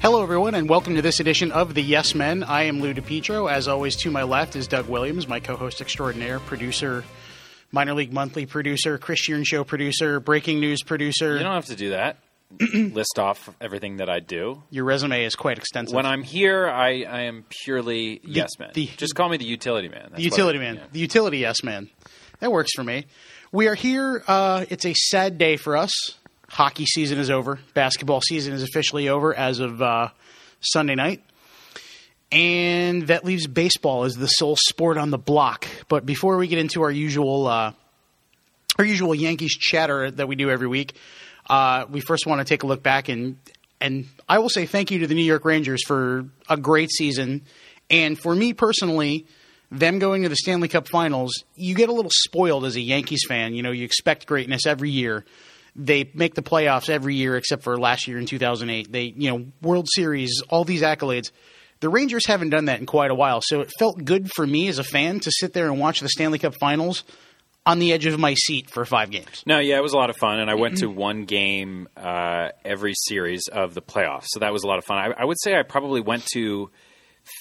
Hello, everyone, and welcome to this edition of the Yes Men. I am Lou DiPietro. As always, to my left is Doug Williams, my co-host extraordinaire, producer, minor league monthly producer, Christian show producer, breaking news producer. You don't have to do that. List off everything that I do. Your resume is quite extensive. When I'm here, I, I am purely yes man. the- Just call me the utility man. That's the utility I- man, yeah. the utility yes man. That works for me. We are here. Uh, it's a sad day for us. Hockey season is over. Basketball season is officially over as of uh, Sunday night. And that leaves baseball as the sole sport on the block. But before we get into our usual uh, our usual Yankees chatter that we do every week, uh, we first want to take a look back and and I will say thank you to the New York Rangers for a great season, and for me personally, them going to the Stanley Cup Finals, you get a little spoiled as a Yankees fan. You know, you expect greatness every year. They make the playoffs every year except for last year in 2008. They, you know, World Series, all these accolades. The Rangers haven't done that in quite a while, so it felt good for me as a fan to sit there and watch the Stanley Cup Finals on the edge of my seat for five games. No, yeah, it was a lot of fun, and I went to one game uh, every series of the playoffs, so that was a lot of fun. I, I would say I probably went to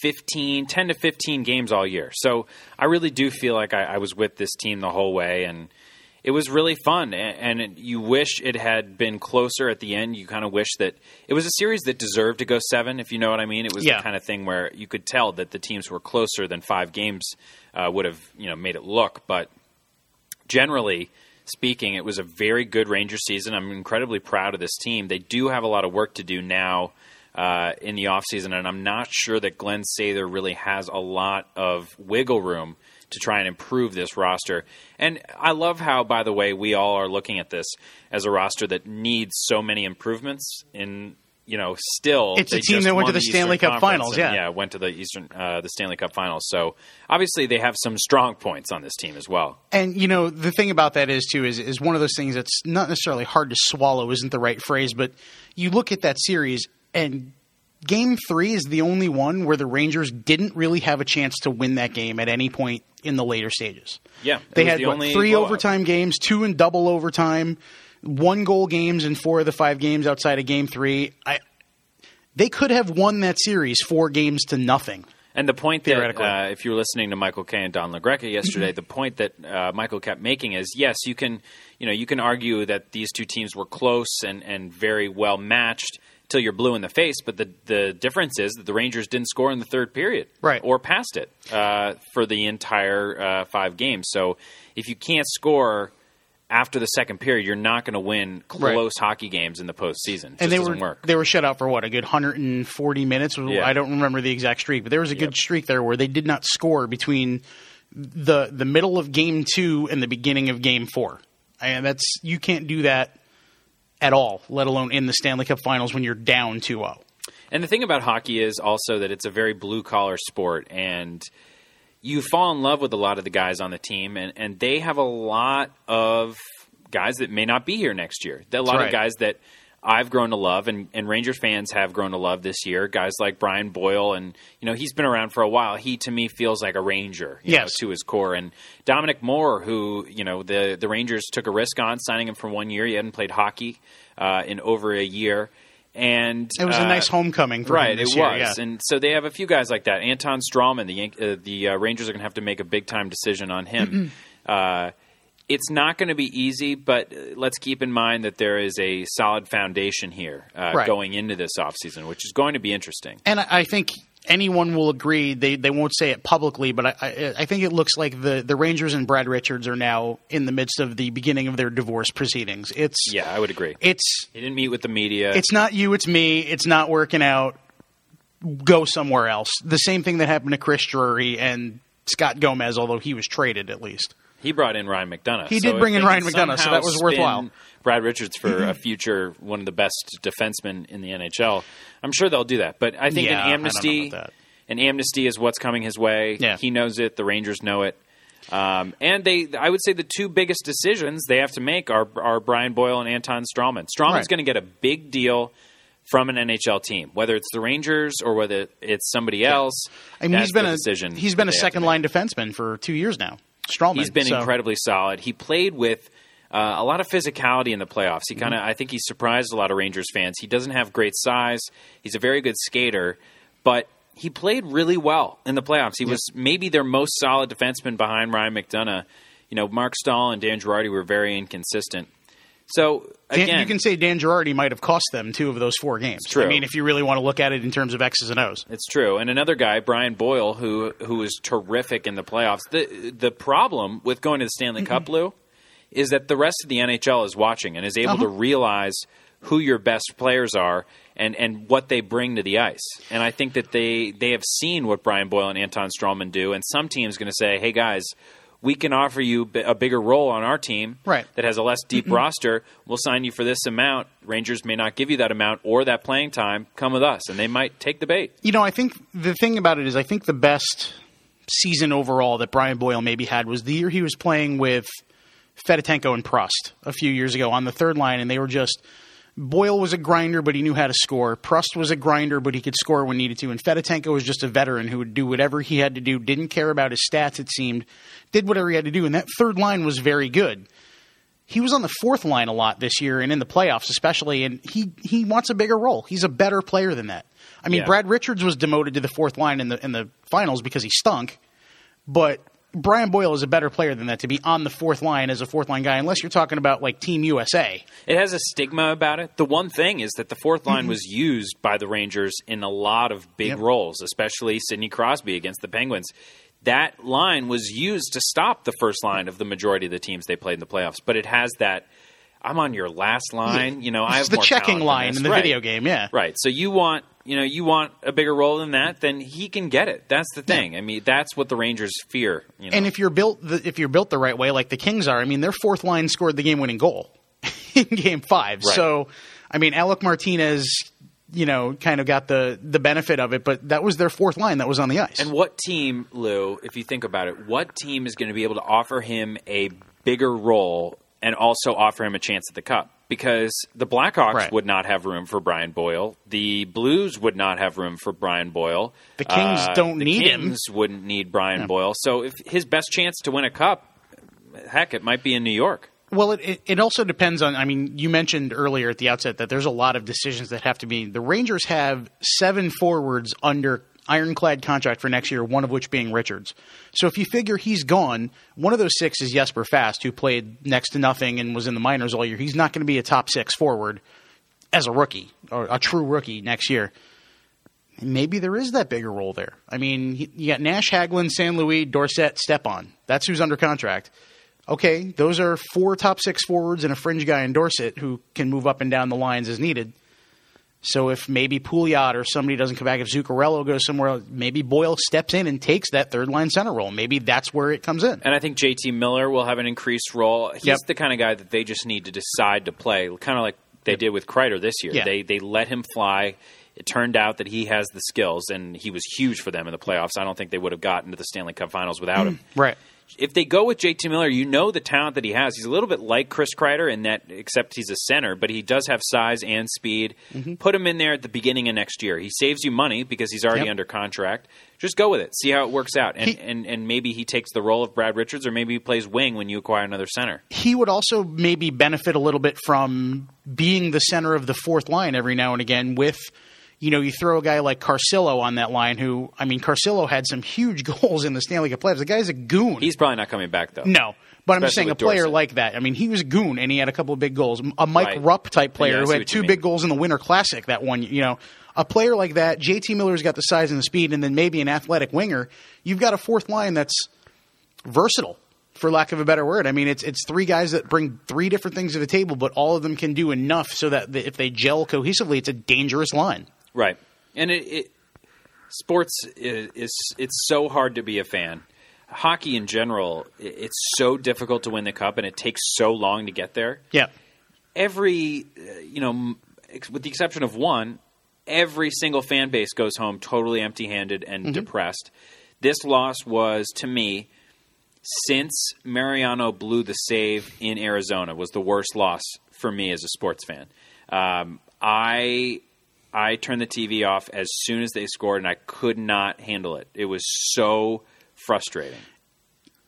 15, 10 to 15 games all year. So I really do feel like I, I was with this team the whole way, and it was really fun. And, and it, you wish it had been closer at the end. You kind of wish that it was a series that deserved to go seven, if you know what I mean. It was Yeah. the kind of thing where you could tell that the teams were closer than five games uh, would have, you know, made it look. But generally speaking, it was a very good Ranger season. I'm incredibly proud of this team. They do have a lot of work to do now uh, in the offseason, and I'm not sure that Glen Sather really has a lot of wiggle room to try and improve this roster. And I love how, by the way, we all are looking at this as a roster that needs so many improvements in. You know, still, It's a team just that went to won the Stanley Eastern Cup Conference Finals, and, yeah. yeah, went to the Eastern, uh, the Stanley Cup Finals. So obviously, they have some strong points on this team as well. And you know the thing about that is too is is one of those things that's not necessarily hard to swallow isn't the right phrase, but you look at that series and game 3 is the only one where the Rangers didn't really have a chance to win that game at any point in the later stages. Yeah, They had the what, only 3 blowout. overtime games, 2 in double overtime, one goal games in 4 of the 5 games outside of game 3. I they could have won that series 4 games to nothing. And the point that, uh, if you were listening to Michael Kay and Don LaGreca yesterday, the point that uh, Michael kept making is, yes, you can, you know, you can argue that these two teams were close and, and very well matched till you're blue in the face. But the the difference is that the Rangers didn't score in the third period, Right. or past it uh, for the entire uh, five games. So if you can't score after the second period, you're not going to win close hockey games in the postseason. It and just they doesn't were work. they were shut out for what a good 140 minutes. Yeah. I don't remember the exact streak, but there was a good streak there where they did not score between the the middle of game two and the beginning of game four. And that's you can't do that at all, let alone in the Stanley Cup Finals when you're down oh. 2-0. And the thing about hockey is also that it's a very blue collar sport, and you fall in love with a lot of the guys on the team, and, and they have a lot of guys that may not be here next year. A lot right. of guys that I've grown to love, and, and Rangers fans have grown to love this year. Guys like Brian Boyle, and you know he's been around for a while. He to me feels like a Ranger, you know, Yes. to his core. And Dominic Moore, who you know the the Rangers took a risk on signing him for one year. He hadn't played hockey uh, in over a year. And It was a uh, nice homecoming for him right, it year, was, yeah. and so they have a few guys like that. Anton Stralman, the uh, the uh, Rangers are going to have to make a big time decision on him. uh, it's not going to be easy, but uh, let's keep in mind that there is a solid foundation here uh, Right. going into this offseason, which is going to be interesting. And I I think anyone will agree. They they won't say it publicly, but I, I, I think it looks like the, the Rangers and Brad Richards are now in the midst of the beginning of their divorce proceedings. It's Yeah, I would agree. it's He didn't meet with the media. it's not you, it's me. It's not working out. Go somewhere else. The same thing that happened to Chris Drury and Scott Gomez, although he was traded at least. He brought in Ryan McDonagh. He did if bring in Ryan McDonagh, so that was worthwhile. Brad Richards for a future one of the best defensemen in the NHL. I'm sure they'll do that. But I think Yeah, an amnesty, an amnesty is what's coming his way. Yeah. He knows it. The Rangers know it. Um, and they, I would say, the two biggest decisions they have to make are are Brian Boyle and Anton Stralman. Stralman's Right. going to get a big deal from an NHL team, whether it's the Rangers or whether it's somebody else. I mean, he's been a decision. he's been a they have to second line defenseman for two years now. Stralman. He's been so- incredibly solid. He played with Uh, a lot of physicality in the playoffs. He kind of, I think, he surprised a lot of Rangers fans. He doesn't have great size. He's a very good skater, but he played really well in the playoffs. He was maybe their most solid defenseman behind Ryan McDonagh. You know, Marc Staal and Dan Girardi were very inconsistent. So Dan- you can say Dan Girardi might have cost them two of those four games. true. I mean, if you really want to look at it in terms of X's and O's. It's true. And another guy, Brian Boyle, who who was terrific in the playoffs. The the problem with going to the Stanley Cup, Lou, is that the rest of the NHL is watching and is able Uh-huh. to realize who your best players are and, and what they bring to the ice. And I think that they they have seen what Brian Boyle and Anton Stralman do, and some team's going to say, "Hey guys, we can offer you a bigger role on our team Right. that has a less deep roster. We'll sign you for this amount. Rangers may not give you that amount or that playing time. Come with us." And they might take the bait. You know, I think the thing about it is, I think the best season overall that Brian Boyle maybe had was the year he was playing with Fedotenko and Prust a few years ago on the third line, and they were just. Boyle was a grinder, but he knew how to score. Prust was a grinder, but he could score when needed to. And Fedotenko was just a veteran who would do whatever he had to do, didn't care about his stats, it seemed, did whatever he had to do. And that third line was very good. He was on the fourth line a lot this year and in the playoffs especially, and he, he wants a bigger role. He's a better player than that. I mean, Yeah. Brad Richards was demoted to the fourth line in the in the finals because he stunk, but Brian Boyle is a better player than that to be on the fourth line as a fourth line guy, unless you're talking about like Team USA. It has a stigma about it. The one thing is that the fourth line Mm-hmm. was used by the Rangers in a lot of big Yep. roles, especially Sidney Crosby against the Penguins. That line was used to stop the first line of the majority of the teams they played in the playoffs. But it has that I'm on your last line. You know, I have It's the checking line in the Right. video game, yeah. Right. So you want you know you want a bigger role than that, then he can get it. That's the thing. I mean, that's what the Rangers fear. You know? And if you're built the, if you're built the right way, like the Kings are, I mean, their fourth line scored the game winning goal in Game Five. Right. So, I mean, Alec Martinez, you know, kind of got the the benefit of it, but that was their fourth line that was on the ice. And what team, Lou, if you think about it, what team is going to be able to offer him a bigger role and also offer him a chance at the cup? Because the Blackhawks Right. would not have room for Brian Boyle. The Blues would not have room for Brian Boyle. The Kings uh, don't the need him. Kings wouldn't need Brian Boyle. So if his best chance to win a cup, heck, it might be in New York. Well, it, it also depends on. I mean, you mentioned earlier at the outset that there's a lot of decisions that have to be. The Rangers have seven forwards under ironclad contract for next year, one of which being Richards. So if you figure he's gone, one of those six is Jesper Fast, who played next to nothing and was in the minors all year. He's not going to be a top six forward as a rookie or a true rookie next year. Maybe there is that bigger role there. I mean, you got Nash, Hagelin, St. Louis, Dorsett, Stepan. That's who's under contract. Okay, those are four top six forwards and a fringe guy in Dorsett who can move up and down the lines as needed. So if maybe Pouliot or somebody doesn't come back, if Zuccarello goes somewhere else, maybe Boyle steps in and takes that third line center role. Maybe that's where it comes in. And I think JT Miller will have an increased role. He's Yep. the kind of guy that they just need to decide to play, kind of like they did with Kreider this year. Yeah. They they let him fly. It turned out that he has the skills, and he was huge for them in the playoffs. I don't think they would have gotten to the Stanley Cup Finals without mm, him. Right. If they go with JT Miller, you know the talent that he has. He's a little bit like Chris Kreider in that, except he's a center, but he does have size and speed. Mm-hmm. Put him in there at the beginning of next year. He saves you money because he's already Yep. under contract. Just go with it. See how it works out. And, He- and and maybe he takes the role of Brad Richards, or maybe he plays wing when you acquire another center. He would also maybe benefit a little bit from being the center of the fourth line every now and again with you know, you throw a guy like Carcillo on that line who I mean Carcillo had some huge goals in the Stanley Cup playoffs. The guy's a goon. He's probably not coming back though. No, but I'm just saying a player like that. I mean, he was a goon and he had a couple of big goals. A Mike Right. Rupp type player Yeah, who had two big goals in the Winter Classic that one. You know, a player like that. JT Miller's got the size and the speed, and then maybe an athletic winger. You've got a fourth line that's versatile, for lack of a better word. I mean, it's it's three guys that bring three different things to the table, but all of them can do enough so that if they gel cohesively, it's a dangerous line. Right. And it, it sports is, is it's so hard to be a fan. Hockey in general, it's so difficult to win the cup, and it takes so long to get there. Yeah. Every, uh, you know, with the exception of one, every single fan base goes home totally empty-handed and depressed. This loss was, to me, since Mariano blew the save in Arizona, was the worst loss for me as a sports fan. Um, I I turned the TV off as soon as they scored, and I could not handle it. It was so frustrating.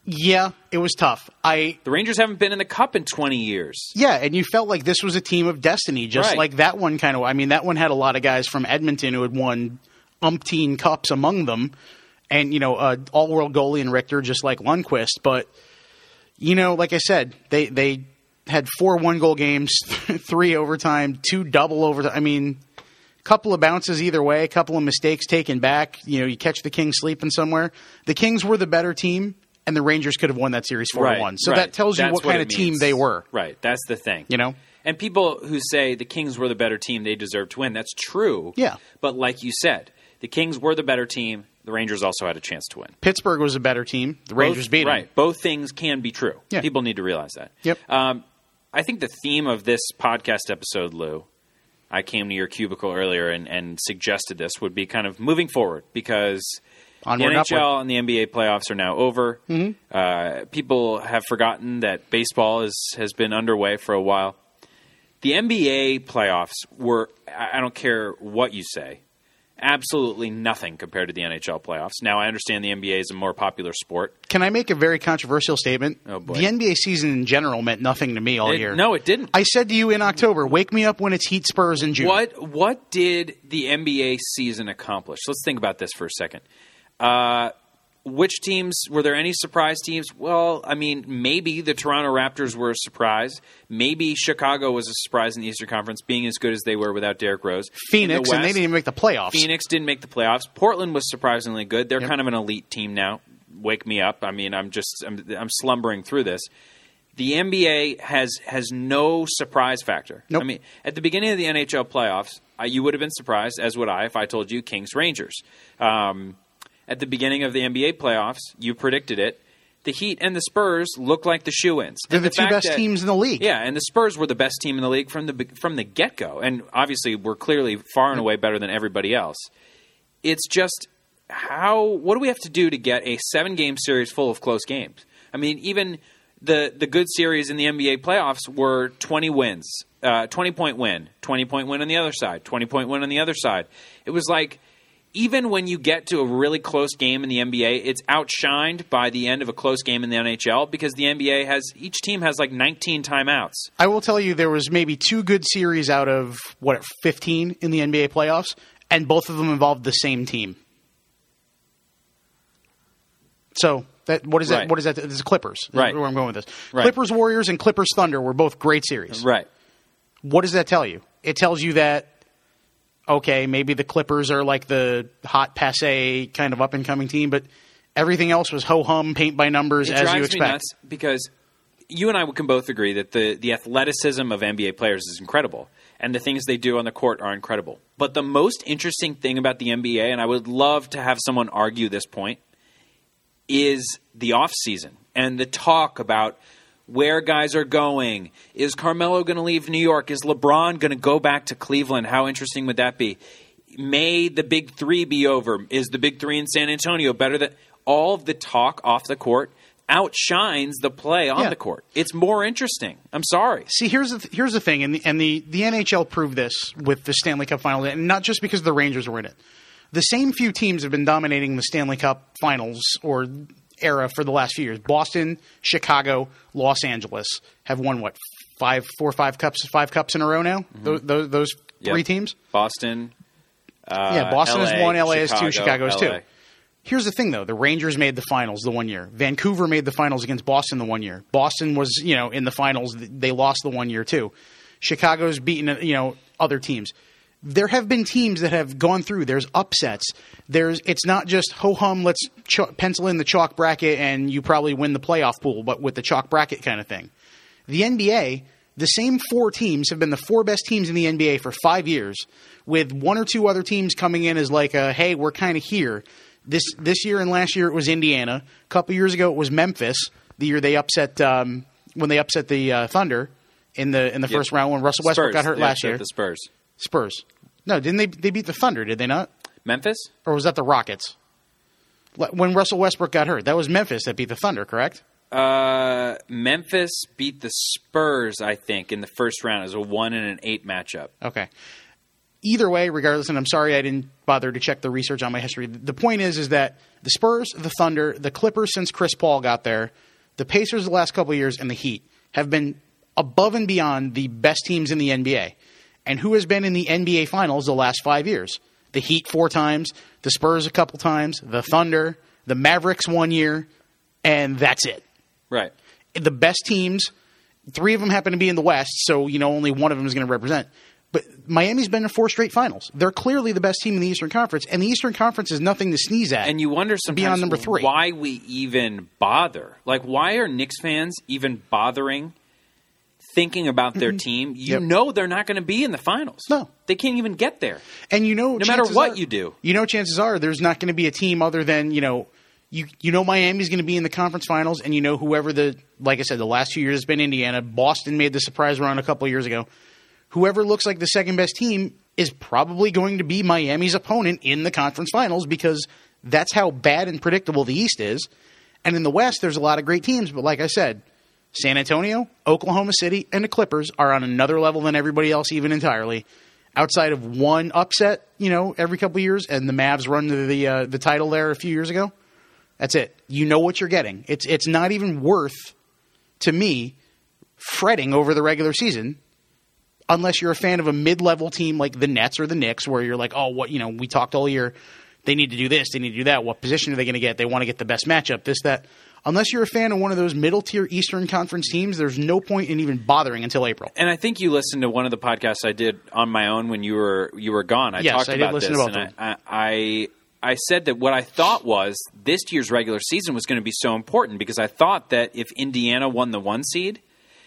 Yeah, it was tough. I The Rangers haven't been in the Cup in 20 years. yeah, and you felt like this was a team of destiny, just Right. like that one kind of. I mean, that one had a lot of guys from Edmonton who had won umpteen cups among them, and you know, uh, all world goalie and Richter, just like Lundqvist. But you know, like I said, they they had four one goal games, three overtime, two double overtime. I mean, couple of bounces either way, a couple of mistakes taken back. You know, you catch the Kings sleeping somewhere. The Kings were the better team, and the Rangers could have won that series four right. one. So right. that tells you That's what kind of team they were. Right. That's the thing. You know. And people who say the Kings were the better team, they deserve to win. That's true. Yeah. But like you said, the Kings were the better team. The Rangers also had a chance to win. Pittsburgh was a better team. The Rangers Both- beat them. Right. Both things can be true. Yeah. People need to realize that. Yep. Um, I think the theme of this podcast episode, Lou, I came to your cubicle earlier and, and suggested this would be kind of moving forward because Onward the NHL upward. Mm-hmm. and the NBA playoffs are now over. Uh, people have forgotten that baseball is, has been underway for a while. The NBA playoffs were, I don't care what you say, absolutely nothing compared to the NHL playoffs. Now, I understand the NBA is a more popular sport. Can I make a very controversial statement? Oh, boy. The NBA season in general meant nothing to me all It- year. no, it didn't. I said to you in October, wake me up when it's Heat Spurs in June. What what did the NBA season accomplish? Let's think about this for a second. Uh, which teams were there any surprise teams? Well, I mean, maybe the Toronto Raptors were a surprise. Maybe Chicago was a surprise in the Eastern Conference, being as good as they were without Derrick Rose. Phoenix, the and they didn't even make the playoffs. Phoenix didn't make the playoffs. Portland was surprisingly good. They're Yep. kind of an elite team now. Wake me up. I mean, I'm just I'm, I'm slumbering through this. The NBA has has no surprise factor. Nope. I mean, at the beginning of the NHL playoffs, you would have been surprised, as would I, if I told you Kings Rangers. Um, at the beginning of the NBA playoffs, you predicted it. The Heat and the Spurs look like the shoe-ins. They're And the, two best that- teams in the league. yeah, and the Spurs were the best team in the league from the from the get go, and obviously we're clearly far and away better than everybody else. It's just how what do we have to do to get a seven game series full of close games? I mean, even the the good series in the NBA playoffs were twenty wins, uh, twenty point win, twenty point win on the other side, twenty point win on the other side. It was like even when you get to a really close game in the NBA, it's outshined by the end of a close game in the NHL because the NBA has each team has like 19 timeouts. I will tell you there was maybe two good series out of what 15 in the NBA playoffs, and both of them involved the same team. So that what is that? Right. What is that? This is Clippers. Right. Where I'm going with this. Right. Clippers Warriors and Clippers Thunder were both great series. Right. What does that tell you? It tells you that okay, maybe the Clippers are like the hot passe kind of up and coming team, but everything else was ho hum, paint by numbers It as you expect. because you and I can both agree that the, the athleticism of NBA players is incredible, and the things they do on the court are incredible. But the most interesting thing about the NBA, and I would love to have someone argue this point, is the off season and the talk about where guys are going. Is Carmelo going to leave New York? Is LeBron going to go back to Cleveland? How interesting would that be? May the big three be over? Is the big three in San Antonio better than all of the talk off the court? Outshines the play on Yeah. the court. It's more interesting. I'm sorry. See, here's the th- here's the thing, and the and the the NHL proved this with the Stanley Cup Final, and not just because the Rangers were in it. The same few teams have been dominating the Stanley Cup Finals or era for the last few years. Boston, Chicago, Los Angeles have won what five, four, or five cups, five cups in a row now. Those, those those Mm-hmm. Yep. three teams. Boston. Uh, yeah, Boston has LA, one, LA has two, Chicago, Chicago has LA. two. Here's the thing, though: the Rangers made the finals the one year. Vancouver made the finals against Boston the one year. Boston was, you know, in the finals. They lost the one year too. Chicago's beaten, you know, other teams. There have been teams that have gone through. There's upsets. There's. It's not just ho hum. Let's ch- pencil in the chalk bracket and you probably win the playoff pool, but with the chalk bracket kind of thing. The NBA, the same four teams have been the four best teams in the NBA for five years, with one or two other teams coming in as like a hey, we're kind of here. This this year and last year it was Indiana. A couple years ago it was Memphis. The year they upset um, when they upset the uh, Thunder in the in the Yep. first round when Russell Westbrook Spurs. got hurt They last year. The Spurs. Spurs. No, didn't they? They beat the Thunder, did they not? Memphis. Or was that the Rockets? When Russell Westbrook got hurt, that was Memphis that beat the Thunder, correct? Uh, Memphis beat the Spurs, I think, in the first round as a one and an eight matchup. Okay. either way, regardless, and I'm sorry I didn't bother to check the research on my history. The point is, is that the Spurs, the Thunder, the Clippers since Chris Paul got there, the Pacers the last couple of years, and the Heat have been above and beyond the best teams in the NBA. And who has been in the NBA Finals the last five years? The Heat four times, the Spurs a couple times, the Thunder, the Mavericks one year, and that's it. Right. The best teams, three of them happen to be in the West, so you know only one of them is going to represent. But Miami's been in four straight finals. They're clearly the best team in the Eastern Conference, and the Eastern Conference is nothing to sneeze at. And you wonder sometimes Beyond number three. why we even bother. Like, why are Knicks fans even bothering thinking about their mm-hmm. team? You Yep. know they're not going to be in the finals. No. They can't even get there. And you know, No matter what are- you do. you know, chances are there's not going to be a team other than you know, you you know Miami's going to be in the conference finals, and you know whoever the like I said, the last few years has been Indiana. Boston made the surprise run a couple of years ago. Whoever looks like the second best team is probably going to be Miami's opponent in the conference finals because that's how bad and predictable the East is. And in the West, there's a lot of great teams, but like I said, San Antonio, Oklahoma City, and the Clippers are on another level than everybody else, even entirely. Outside of one upset, you know, every couple years, and the Mavs run to the uh, the title there a few years ago. That's it. You know what you're getting. It's it's not even worth to me fretting over the regular season unless you're a fan of a mid-level team like the Nets or the Knicks, where you're like, oh, what you know, we talked all year. They need to do this. They need to do that. What position are they going to get? They want to get the best matchup. This that. Unless you're a fan of one of those middle-tier Eastern Conference teams, there's no point in even bothering until April. And I think you listened to one of the podcasts I did on my own when you were you were gone. I Yes, talked I did about listen this, and of I, I I said that what I thought was this year's regular season was going to be so important because I thought that if Indiana won the one seed,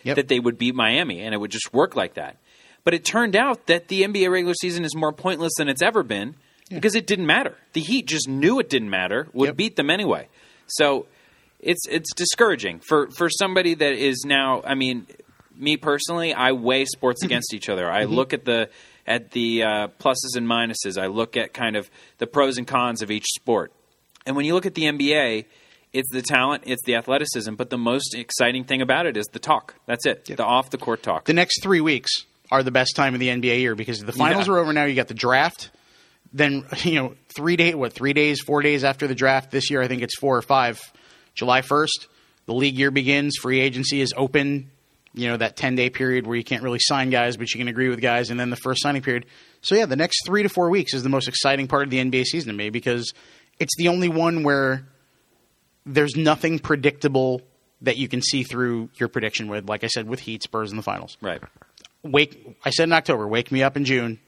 Yep. that they would beat Miami, and it would just work like that. But it turned out that the NBA regular season is more pointless than it's ever been because it didn't matter. The Heat just knew it didn't matter, would Yep. beat them anyway. So it's it's discouraging for for somebody that is now. I mean, me personally, I weigh sports against each other. I look at the at the uh, pluses and minuses. I look at kind of the pros and cons of each sport. And when you look at the NBA, it's the talent, it's the athleticism, but the most exciting thing about it is the talk. That's it. The off the court talk. the next three weeks are the best time of the NBA year because the finals Yeah. are over now. You got the draft. Then you know three day what three days four days after the draft this year I think it's four or five July first the league year begins free agency is open you know that ten day period where you can't really sign guys but you can agree with guys and then the first signing period so yeah the next three to four weeks is the most exciting part of the NBA season to me because it's the only one where there's nothing predictable that you can see through your prediction with like I said with Heat Spurs in the finals right. wake. I said in October, wake me up in June.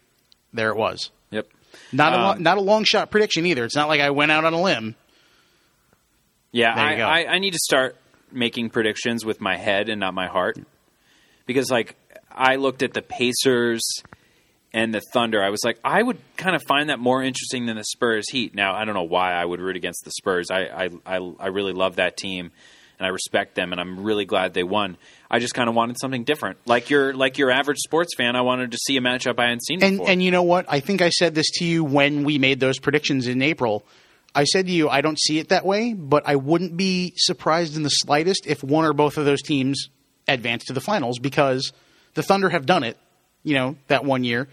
There it was. Yep. Not a Um, not a long shot prediction either. It's not like I went out on a limb. Yeah, I. I, I need to start making predictions with my head and not my heart. Because, like, I looked at the Pacers and the Thunder. I was like, I would kind of find that more interesting than the Spurs Heat. Now, I don't know why I would root against the Spurs. I, I, I, I really love that team and I respect them, and I'm really glad they won. I just kind of wanted something different. Like your like your average sports fan, I wanted to see a matchup I hadn't seen And before. and you know what? I think I said this to you when we made those predictions in April. I said to you, I don't see it that way, but I wouldn't be surprised in the slightest if one or both of those teams advance to the finals because the Thunder have done it, you know, that one year.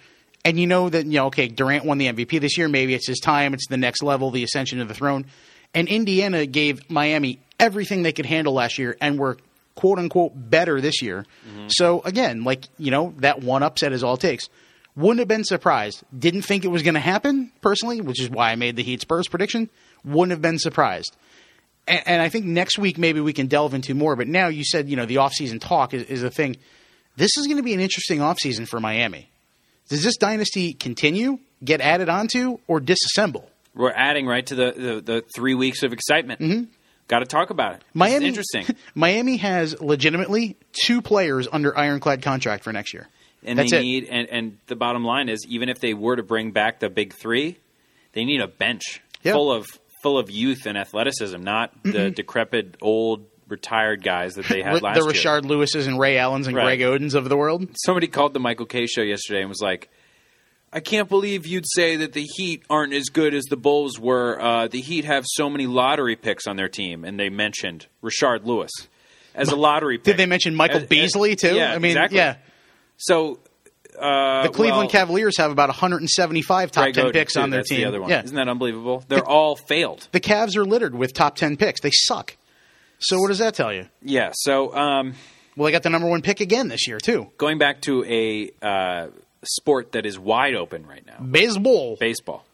And you know that, you know, okay, Durant won the MVP this year. Maybe it's his time. It's the next level, the ascension of the throne. And Indiana gave Miami everything they could handle last year and were quote unquote better this year. Mm-hmm. So again, like, you know, that one upset is all it takes. Wouldn't have been surprised. Didn't think it was going to happen personally, which is why I made the Heat Spurs prediction. Wouldn't have been surprised. And, and I think next week maybe we can delve into more. But now you said, you know, the offseason talk is, is a thing. This is going to be an interesting offseason for Miami. Does this dynasty continue, get added onto, or disassemble? We're adding right to the, the, the three weeks of excitement. Mm-hmm. Got to talk about it. Miami, interesting. Miami has legitimately two players under ironclad contract for next year. And That's they it. need and, and the bottom line is even if they were to bring back the big three, they need a bench Yeah. full of full of youth and athleticism, not the decrepit old retired guys that they had last the year. Rashard Lewises and Ray Allens and Right. Greg Odens of the world. Somebody called the Michael Kay show yesterday and was like, I can't believe you'd say that the Heat aren't as good as the Bulls were. Uh, the Heat have so many lottery picks on their team, and they mentioned Rashard Lewis as a lottery pick. Did they mention Michael As- as- Beasley too? Yeah, I mean, exactly. yeah. So uh, The Cleveland well, Cavaliers have about 175 top Greg 10 Oden, picks too. on their team. The other one. Yeah. Isn't that unbelievable? They're all failed. The Cavs are littered with top 10 picks. They suck. So what does that tell you? Yeah. So um, Well, they got the number one pick again this year, too. going back to a uh, sport that is wide open right now, Baseball. baseball.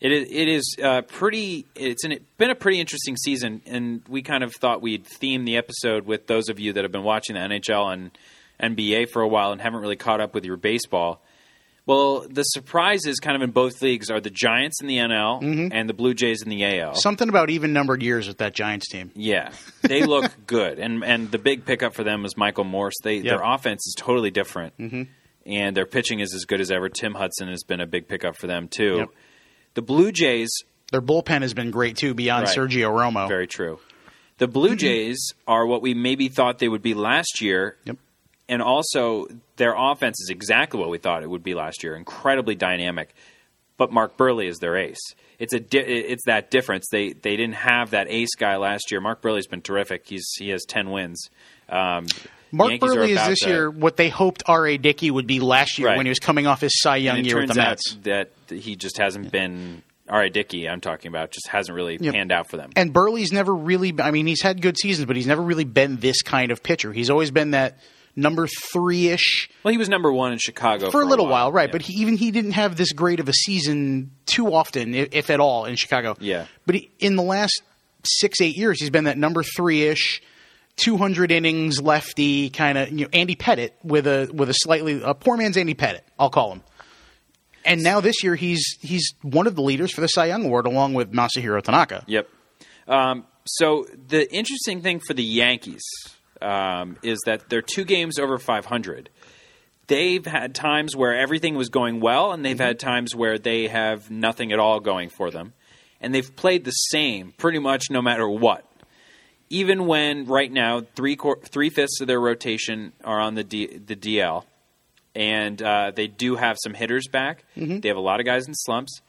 It is, it is uh, pretty. It's an, been a pretty interesting season, and we kind of thought we'd theme the episode with those of you that have been watching the NHL and NBA for a while and haven't really caught up with your baseball. Well, the surprises, kind of in both leagues, are the Giants in the NL and the Blue Jays in the AL. Something about even numbered years with that Giants team. Yeah, they look good, and and the big pickup for them was Michael Morse. They their offense is totally different, mm-hmm. and their pitching is as good as ever. Tim Hudson has been a big pickup for them too. Yep. The Blue Jays, Their bullpen has been great, too, beyond Right. Sergio Romo. very true. The Blue Jays are what we maybe thought they would be last year, Yep. And also their offense is exactly what we thought it would be last year. Incredibly dynamic, but Mark Buehrle is their ace. It's a di- it's that difference. They they didn't have that ace guy last year. Mark Buehrle's been terrific. He's he has ten wins. Um, Mark Yankees Buehrle is this to- year what they hoped R.A. Dickey would be last year Right. when he was coming off his Cy Young year with the Mets. that he just hasn't been. All right, Dickey, I'm talking about, just hasn't really Yep. panned out for them. And Buehrle's never really, I mean, he's had good seasons, but he's never really been this kind of pitcher. He's always been that number three ish well, he was number one in Chicago for a little while, right? yeah. But he, even he didn't have this great of a season too often, if, if at all, in Chicago. Yeah. But he, in the last six, eight years, he's been that number three ish, two hundred innings lefty kind of you know Andy Pettitte with a with a slightly a poor man's Andy Pettitte, I'll call him. And now this year he's he's one of the leaders for the Cy Young Award along with Masahiro Tanaka. Yep. Um, so the interesting thing for the Yankees um, is that they're two games over 500. They've had times where everything was going well, and they've had times where they have nothing at all going for them. And they've played the same pretty much no matter what. Even when right now three quar- three fifths of their rotation are on the D- the DL, and uh, they do have some hitters back. They have a lot of guys in slumps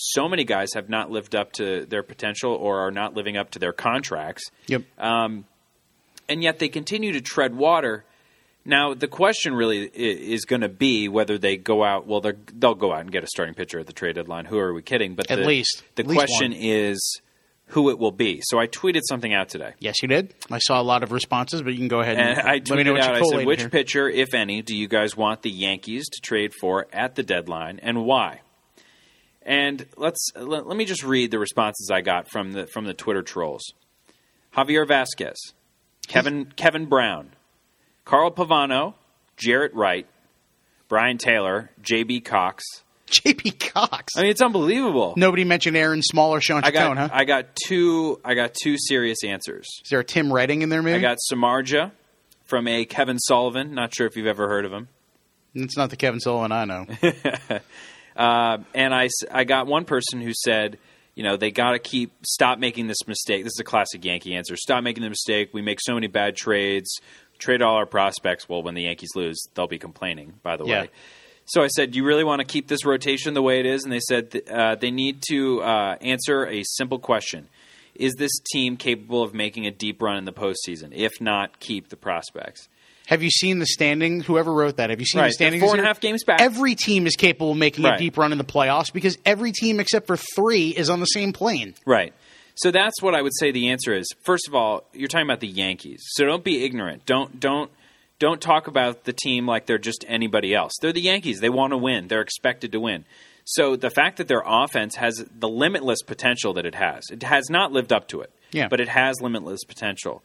so many guys have not lived up to their potential or are not living up to their contracts, Yep. And yet they continue to tread water. Now, the question really is going to be whether they go out. Well, they'll go out and get a starting pitcher at the trade deadline. Who are we kidding? But At the, least. the At question one. is who it will be. So I tweeted something out today. Yes, you did. I saw a lot of responses, but you can go ahead and, And I let me know tweeted what out, you I said, which here. pitcher, if any, do you guys want the Yankees to trade for at the deadline, and why? And let's let, let me just read the responses I got from the from the Twitter trolls: Javier Vazquez, Kevin Kevin Brown, Carl Pavano, Jaret Wright, Brien Taylor, J.B. Cox. J.B. Cox. I mean, it's unbelievable. Nobody mentioned Aaron Small or Shawn I got Chacon, huh? I got two I got two serious answers. Is there a Tim Redding in there, maybe? I got Samardzija from a Kevin Sullivan. Not sure if you've ever heard of him. It's not the Kevin Sullivan I know. Uh, and I got one person who said, you know, they got to keep stop making this mistake. This is a classic Yankee answer. Stop making the mistake. We make so many bad trades. Trade all our prospects. Well, when the Yankees lose, they'll be complaining. By the Yeah. way. So I said, "Do you really want to keep this rotation the way it is?" And they said uh, they need to uh, answer a simple question: Is this team capable of making a deep run in the postseason? If not, keep the prospects. Have you seen the standings? Whoever wrote that, have you seen Right, the standings? they're four and a half games back. Every team is capable of making Right. a deep run in the playoffs because every team except for three is on the same plane. Right. So that's what I would say the answer is. First of all, you're talking about the Yankees. So don't be ignorant. Don't don't don't talk about the team like they're just anybody else. They're the Yankees. They want to win. They're expected to win. So the fact that their offense has the limitless potential that it has. It has not lived up to it. Yeah. But it has limitless potential.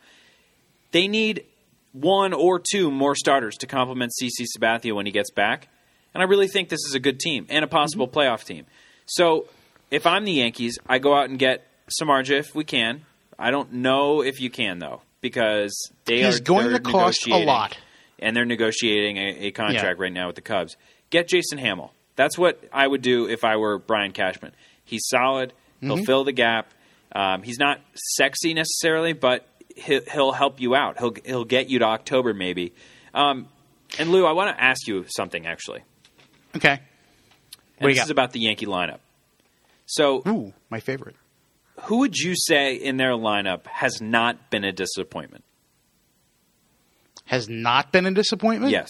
They need one or two more starters to complement CC Sabathia when he gets back. And I really think this is a good team and a possible Mm-hmm. playoff team. So if I'm the Yankees, I go out and get Samardzija if we can. I don't know if you can though because they He's are going to cost a lot. and they're negotiating a, a contract Yeah. right now with the Cubs. Get Jason Hammel. That's what I would do if I were Brian Cashman. He's solid. He'll Mm-hmm. fill the gap. Um, he's not sexy necessarily, but he'll help you out. He'll he'll get you to October maybe. Um, and Lou, I want to ask you something actually. Okay. And What do you this is about the Yankee lineup. So, Ooh, my favorite. who would you say in their lineup has not been a disappointment? Has not been a disappointment? Yes.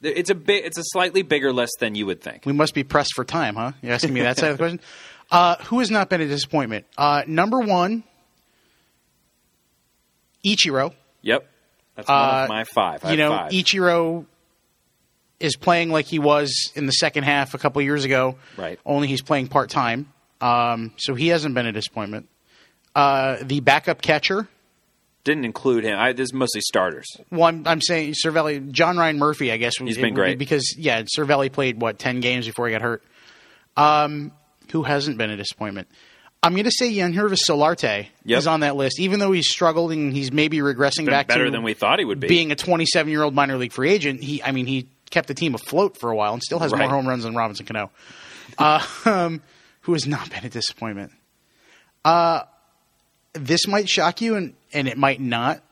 It's a big, it's a slightly bigger list than you would think. We must be pressed for time, huh? You're asking me that side of the question. Uh, who has not been a disappointment? Uh, number one, Ichiro. Yep, that's one Uh, of my five. I you know, five. Ichiro is playing like he was in the second half a couple years ago. Right. Only he's playing part time, um, so he hasn't been a disappointment. Uh, the backup catcher. didn't include him. I, this is mostly starters. Well, I'm, I'm saying Cervelli, John Ryan Murphy. I guess He's it been great. because yeah, Cervelli played what ten games before he got hurt. Um, who hasn't been a disappointment? I'm going to say Yangervis Solarte Yep. is on that list, even though he's struggling. and He's maybe regressing back better to than we thought he would be. being a 27 year old minor league free agent. He, I mean, he kept the team afloat for a while and still has Right. more home runs than Robinson Cano. Uh, um, who has not been a disappointment? Uh, this might shock you, and and it might not.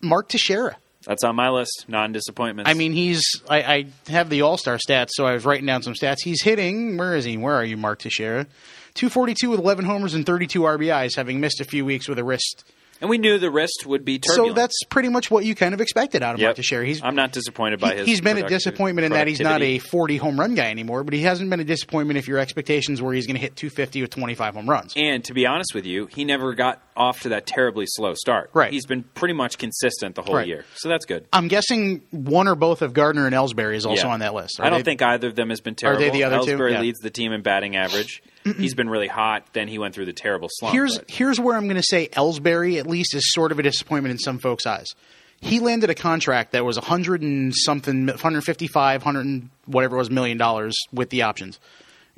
Mark Teixeira. That's on my list. Non disappointments. I mean, he's. I, I have the All Star stats, so I was writing down some stats. He's hitting. Where is he? Where are you, Mark Teixeira? 242 with 11 homers and 32 RBIs, having missed a few weeks with a wrist. and we knew the wrist would be turbulent. So that's pretty much what you kind of expected out of Yep. Mark Teixeira. He's I'm not disappointed by he, his. he's been a disappointment in that he's not a 40 home run guy anymore, but he hasn't been a disappointment if your expectations were he's going to hit 250 with 25 home runs. And to be honest with you, he never got off to that terribly slow start. Right. He's been pretty much consistent the whole Right. year, so that's good. I'm guessing one or both of Gardner and Ellsbury is also Yeah. on that list. Are I don't they- think either of them has been terrible. they the other two? Ellsbury Yeah. leads the team in batting average. He's been really hot. Then he went through the terrible slump. Here's but- here's where I'm going to say Ellsbury at least is sort of a disappointment in some folks' eyes. He landed a contract that was 100 and something, 155, 100 and whatever it was million dollars with the options.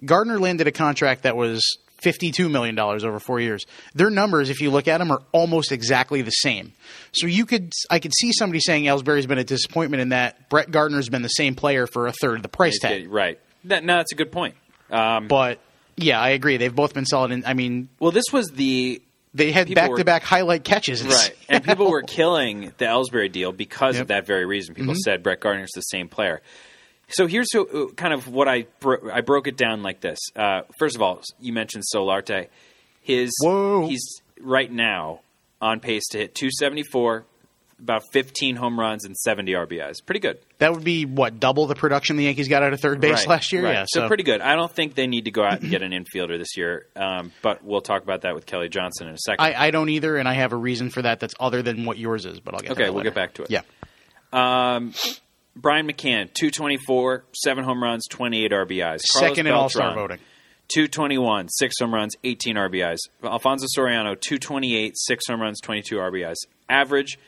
Gardner landed a contract that was 52 million dollars over four years. Their numbers, if you look at them, are almost exactly the same. So you could, I could see somebody saying Ellsbury's been a disappointment in that Brett Gardner's been the same player for a third of the price tag. right. That, no, that's a good point. Um, But yeah, I agree. They've both been solid. And I mean, well, this was the they had back to back highlight catches. right, and people were killing the Ellsbury deal because Yep. of that very reason. People said Brett Gardner's the same player. So here's uh, kind of what I bro- I broke it down like this. Uh, first of all, you mentioned Solarte. His Whoa. he's right now on pace to hit 274, about 15 home runs and 70 RBIs. Pretty good. That would be what double the production the Yankees got out of third base Right, last year. right. Yeah, so, pretty good. I don't think they need to go out and get an infielder this year, um, but we'll talk about that with Kelly Johnson in a second. I, I don't either, and I have a reason for that. That's other than what yours is, but I'll get. Okay, that we'll get back to it. Yeah, Um, Brian McCann, 224, 7 home runs, 28 RBIs. Carlos second in All Star voting. 221, 6 home runs, 18 RBIs. Alfonso Soriano, 228, 6 home runs, 22 RBIs. Average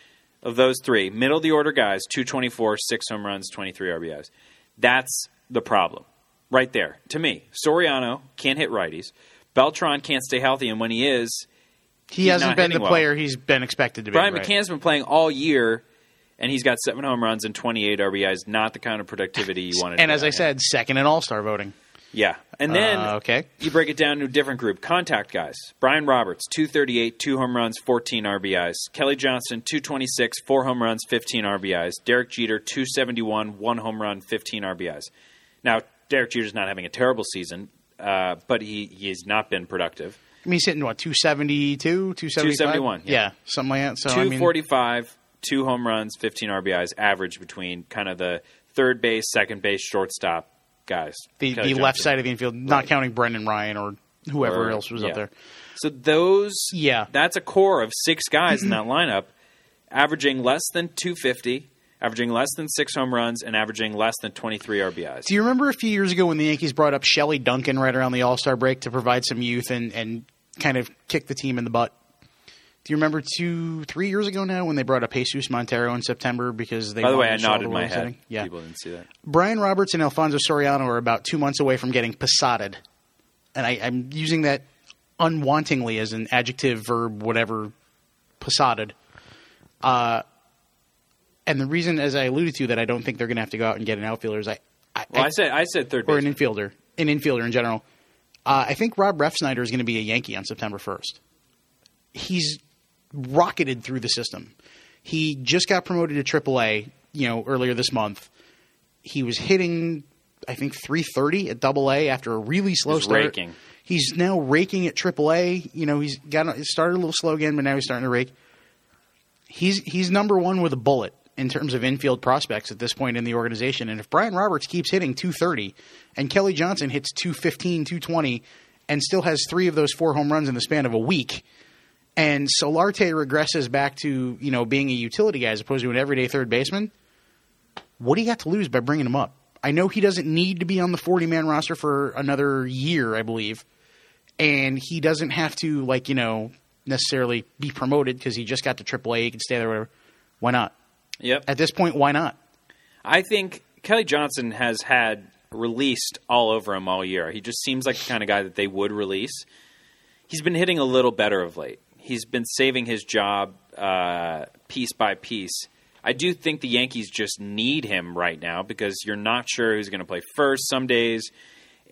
of those three, middle of the order guys, 224, 6 home runs, 23 RBIs. That's the problem. Right there. To me, Soriano can't hit righties. Beltran can't stay healthy, and when he is, He hasn't been the well. player he's been expected to be. Brian right. McCann's been playing all year, and he's got seven home runs and 28 RBIs. Not the kind of productivity you want wanted. and as I have. said, second in All Star voting. Yeah. And then Uh, okay. you break it down to a different group. Contact guys: Brian Roberts, 238, two home runs, 14 RBIs. Kelly Johnson, 226, four home runs, 15 RBIs. Derek Jeter, 271, one home run, 15 RBIs. Now Derek Jeter's not having a terrible season, uh, but he he has not been productive. I mean, he's hitting what 272, 271? yeah. something like that. So I mean, 245, two home runs, 15 RBIs, average between kind of the third base, second base, shortstop guys. the, Kelly the left side of the infield, not Right. counting Brendan Ryan or whoever Or- else was yeah. up there. So those, Yeah. that's a core of six guys in that lineup, averaging less than 250, averaging less than six home runs, and averaging less than 23 RBIs. Do you remember a few years ago when the Yankees brought up Shelley Duncan right around the All Star break to provide some youth and, and kind of kick the team in the butt? Do you remember two, three years ago now when they brought up Jesus Montero in September because they By the way, I nodded my head. setting? Yeah, People didn't see that. Brian Roberts and Alfonso Soriano are about two months away from getting posaded, and I, I'm using that unwantingly as an adjective, verb, whatever. Posaded. Uh, and the reason, as I alluded to, that I don't think they're going to have to go out and get an outfielder is I, I, Well, I said I said third or an infielder, an infielder in general. Uh, I think Rob Refsnyder is going to be a Yankee on September 1st. He's rocketed through the system. He just got promoted to AAA, you know, earlier this month. He was hitting, I think, 330 at Double A after a really slow He's start. raking. He's now raking at AAA. You know, he's got started a little slow again, but now he's starting to rake. He's he's number one with a bullet in in terms of infield prospects at this point in the organization. And if Brian Roberts keeps hitting 230 and Kelly Johnson hits 215, 220, and still has three of those four home runs in the span of a week, and Solarte regresses back to you know being a utility guy as opposed to an everyday third baseman, what do you have to lose by bringing him up? I know he doesn't need to be on the 40 man roster for another year, I believe, and he doesn't have to like you know necessarily be promoted because he just got to AAA. He can stay there. Whatever. Why not? Yep. At this point, why not? I think Kelly Johnson has had released all over him all year. He just seems like the kind of guy that they would release. He's been hitting a little better of late. He's been saving his job uh, piece by piece. I do think the Yankees just need him right now because you're not sure who's going to play first some days.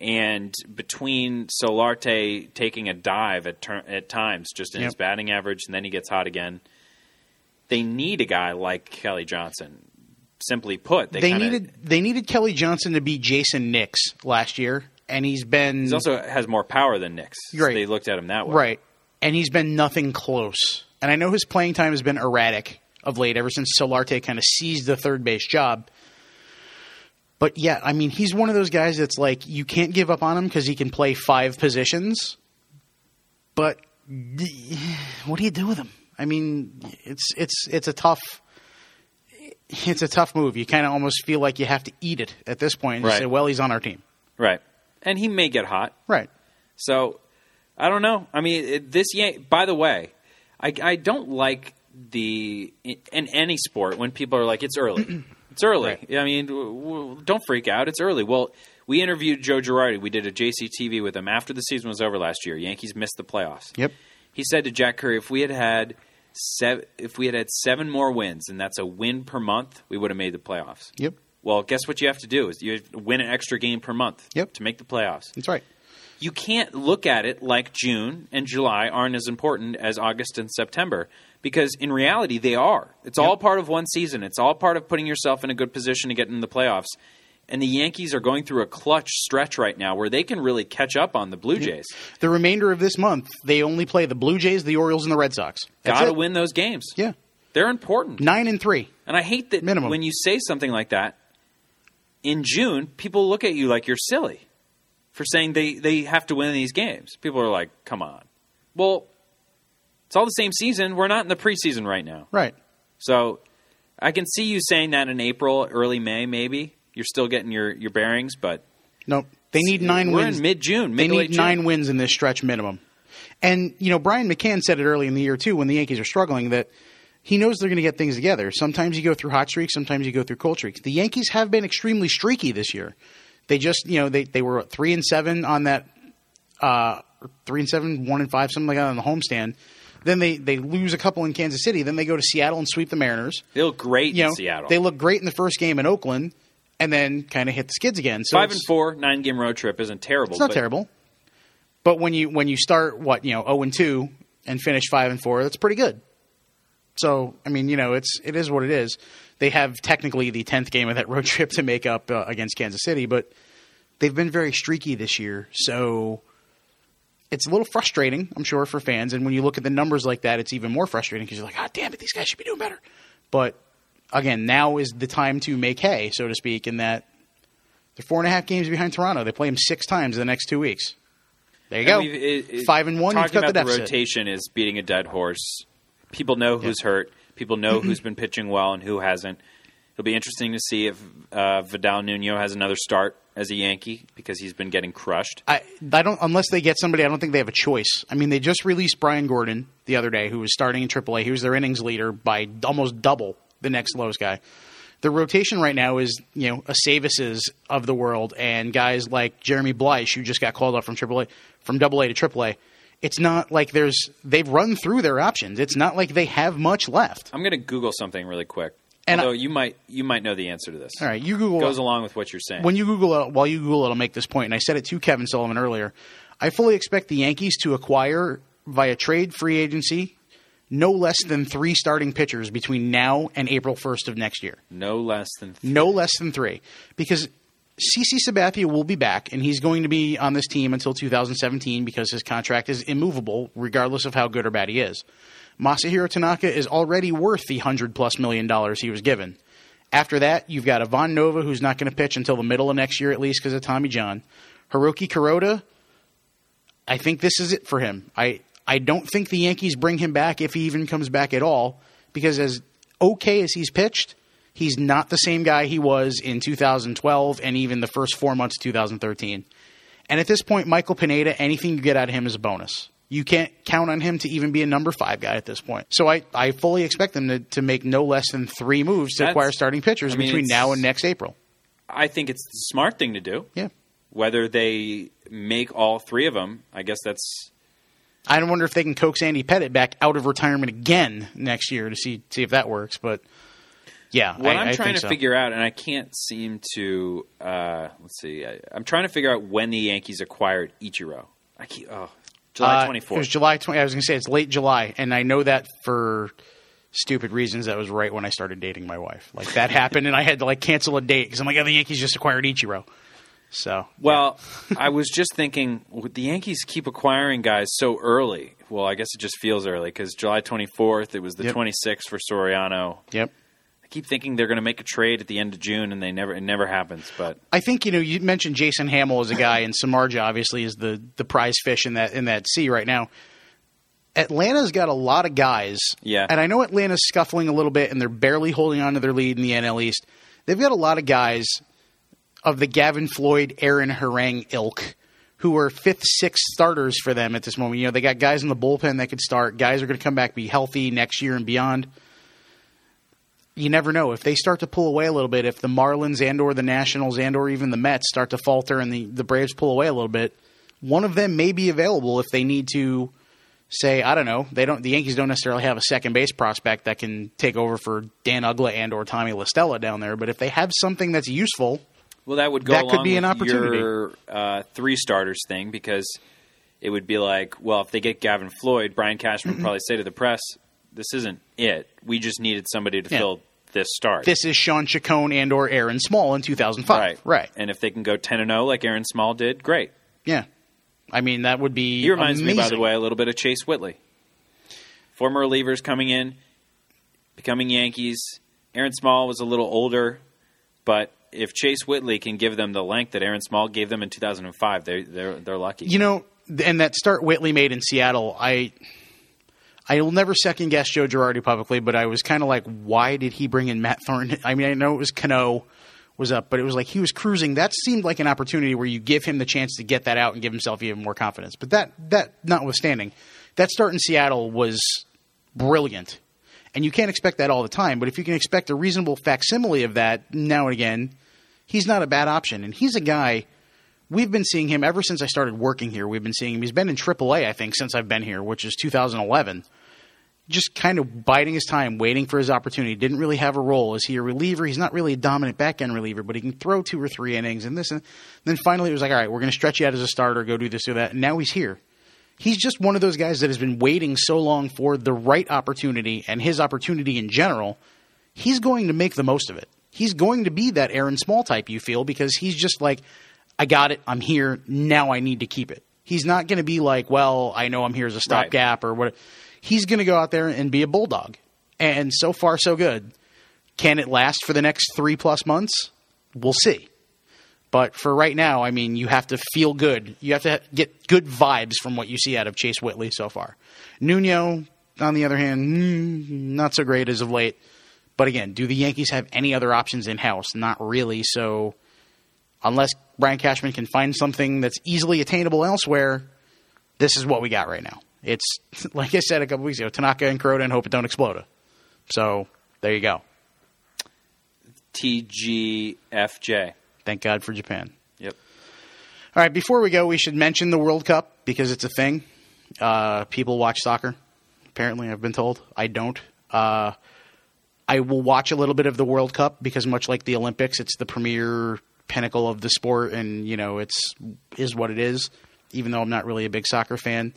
And between Solarte taking a dive at, ter- at times, just in Yep. his batting average, and then he gets hot again, they need a guy like Kelly Johnson. Simply put, they, They, kinda, needed they needed Kelly Johnson to be Jayson Nix last year, and he's been He also has more power than Nix. so Right. they looked at him that way. right, and he's been nothing close. And I know his playing time has been erratic of late, ever since Solarte kind of seized the third base job. But yeah, I mean, he's one of those guys that's like you can't give up on him because he can play five positions. But what do you do with him? I mean, it's it's it's a tough it's a tough move. You kind of almost feel like you have to eat it at this point and Right. say, "Well, he's on our team." Right. And he may get hot. Right. So I don't know. I mean, it, this Yan- by the way, I, I don't like the in any sport when people are like, "It's early." it's early. Right. I mean, w- w- don't freak out. It's early. Well, we interviewed Joe Girardi. We did a JCTV with him after the season was over last year. Yankees missed the playoffs. Yep. He said to Jack Curry, "If we had had seven, if we had had seven more wins, and that's a win per month, we would have made the playoffs." Yep. Well, guess what you have to do is you have to win an extra game per month Yep. to make the playoffs That's right. You can't look at it like June and July aren't as important as August and September because in reality they are. It's all part of one season. It's all part of putting yourself in a good position to get in the playoffs. And the Yankees are going through a clutch stretch right now where they can really catch up on the Blue Jays. The remainder of this month, they only play the Blue Jays, the Orioles, and the Red Sox. Got to win those games. Yeah. They're important. Nine and three. And I hate that Minimum. when you say something like that in June, people look at you like you're silly for saying they, they have to win these games. People are like, come on. Well, it's all the same season. We're not in the preseason right now. Right. So I can see you saying that in April, early May, maybe. You're still getting your, your bearings, but No. They need nine we're wins. in mid June. they need nine wins in this stretch minimum. And, you know, Brian McCann said it early in the year, too, when the Yankees are struggling, that he knows they're going to get things together. Sometimes you go through hot streaks, sometimes you go through cold streaks. The Yankees have been extremely streaky this year. They just, you know, they, they were three and seven on that, uh, three and seven, one and five, something like that on the homestand. Then they, they lose a couple in Kansas City. Then they go to Seattle and sweep the Mariners. They look great You in know, Seattle. they look great in the first game in Oakland, and then kind of hit the skids again. So Five and four, nine game road trip isn't terrible. It's not but terrible. But when you when you start what you know zero and two and finish five and four, that's pretty good. So I mean, you know, it's it is what it is. They have technically the tenth game of that road trip to make up uh, against Kansas City, but they've been very streaky this year. So it's a little frustrating, I'm sure, for fans. And when you look at the numbers like that, it's even more frustrating because you're like, ah, damn it, these guys should be doing better. But again, now is the time to make hay, so to speak, in that they're four and a half games behind Toronto. They play them six times in the next two weeks. There you go. And we've- it- it- Five and one. You've Talking got the about the, deficit. rotation is beating a dead horse. People know who's hurt. People know who's been pitching well and who hasn't. It'll be interesting to see if uh, Vidal Nuno has another start as a Yankee because he's been getting crushed. I, I don't unless they get somebody. I don't think they have a choice. I mean, they just released Brian Gordon the other day, who was starting in AAA. He was their innings leader by almost double the next lowest guy. The rotation right now is you know a Savis's of the world and guys like Jeremy Bleich, who just got called up from AAA from AA to AAA. It's not like there's they've run through their options. It's not like they have much left. I'm going to Google something really quick. And I- you might you might know the answer to this. All right, you Google Goes along with what you're saying. when you Google it, while you Google it, I'll make this point. and I said it to Kevin Sullivan earlier. I fully expect the Yankees to acquire via trade free agency no less than three starting pitchers between now and April 1st of next year. no less than No less than three. Because CC Sabathia will be back, and he's going to be on this team until 2017 because his contract is immovable, regardless of how good or bad he is. Masahiro Tanaka is already worth the hundred plus million dollars he was given. After that, you've got Ivan Nova, who's not going to pitch until the middle of next year at least because of Tommy John. Hiroki Kuroda, I think this is it for him. I I don't think the Yankees bring him back if he even comes back at all because as okay as he's pitched, he's not the same guy he was in 2012 and even the first four months of 2013. And at this point, Michael Pineda, anything you get out of him is a bonus. You can't count on him to even be a number five guy at this point. So I, I fully expect them to, to make no less than three moves to That's- acquire starting pitchers I mean, between now and next April. I think it's the smart thing to do. Yeah. Whether they make all three of them, I guess that's I wonder if they can coax Andy Pettitte back out of retirement again next year to see see if that works. But yeah, what I, am trying to so. figure out, and I can't seem to. Uh, let's see. I, I'm trying to figure out when the Yankees acquired Ichiro. I keep, oh, July Uh, It was. July 20. I was going to say it's late July, and I know that for stupid reasons. That was right when I started dating my wife. Like that happened, and I had to like cancel a date because I'm like, oh, the Yankees just acquired Ichiro. So Well, I was just thinking, would the Yankees keep acquiring guys so early? Well, I guess it just feels early because July 24th, it was the Yep. 26th for Soriano. yep. Keep thinking they're going to make a trade at the end of June, and they never it never happens. But I think you know you mentioned Jason Hammel as a guy, and Samardzija obviously is the the prize fish in that in that sea right now. Atlanta's got a lot of guys, Yeah. and I know Atlanta's scuffling a little bit, and they're barely holding on to their lead in the NL East. They've got a lot of guys of the Gavin Floyd, Aaron Harang ilk, who are fifth, sixth starters for them at this moment. You know, they got guys in the bullpen that could start. Guys are going to come back, be healthy next year and beyond you never know if they start to pull away a little bit. If the Marlins and or the Nationals and or even the Mets start to falter and the the Braves pull away a little bit, one of them may be available if they need to. Say I don't know. They don't. The Yankees don't necessarily have a second base prospect that can take over for Dan Uggla and or Tommy La Stella down there. But if they have something that's useful, well, that would go That could be an opportunity. your uh, three starters thing because it would be like, well, if they get Gavin Floyd, Brian Cashman would probably say to the press, "This isn't it. We just needed somebody to Yeah. fill this start." this is Shawn Chacon and or Aaron Small in 2005. right, Right. And if they can go ten and zero like Aaron Small did, great. Yeah. I mean that would be. He reminds me, by the way, a little bit of Chase Whitley. Former relievers coming in, becoming Yankees. Aaron Small was a little older, but if Chase Whitley can give them the length that Aaron Small gave them in 2005, they're they're they're lucky. You know, and that start Whitley made in Seattle, I I will never second guess Joe Girardi publicly, but I was kind of like, why did he bring in Matt Thornton? I mean, I know it was Cano was up, but it was like he was cruising. That seemed like an opportunity where you give him the chance to get that out and give himself even more confidence. But that that notwithstanding, that start in Seattle was brilliant. And you can't expect that all the time, but if you can expect a reasonable facsimile of that now and again, he's not a bad option. And he's a guy we've been seeing him ever since I started working here. We've been seeing him. He's been in AAA, I think, since I've been here, which is 2011. Just kind of biding his time, waiting for his opportunity. Didn't really have a role. Is he a reliever? He's not really a dominant back end reliever, but he can throw two or three innings and this. And then finally, it was like, all right, we're going to stretch you out as a starter, go do this, do that. And now he's here. He's just one of those guys that has been waiting so long for the right opportunity and his opportunity in general. He's going to make the most of it. He's going to be that Aaron Small type, you feel, because he's just like, I got it. I'm here. Now I need to keep it. He's not going to be like, well, I know I'm here as a stopgap or what. He's going to go out there and be a bulldog. And so far, so good. Can it last for the next three plus months? We'll see. But for right now, I mean, you have to feel good. You have to get good vibes from what you see out of Chase Whitley so far. Nuno, on the other hand, mm, not so great as of late. But again, do the Yankees have any other options in house? Not really. So unless Brian Cashman can find something that's easily attainable elsewhere, this is what we got right now. It's like I said a couple weeks ago, Tanaka and Kuroda and hope it don't explode. So there you go. TGFJ. Thank God for Japan. Yep. All right, before we go, we should mention the World Cup because it's a thing. Uh, people watch soccer. Apparently, I've been told. I don't. Uh, I will watch a little bit of the World Cup because, much like the Olympics, it's the premier pinnacle of the sport, and you know it's is what it is. Even though I'm not really a big soccer fan,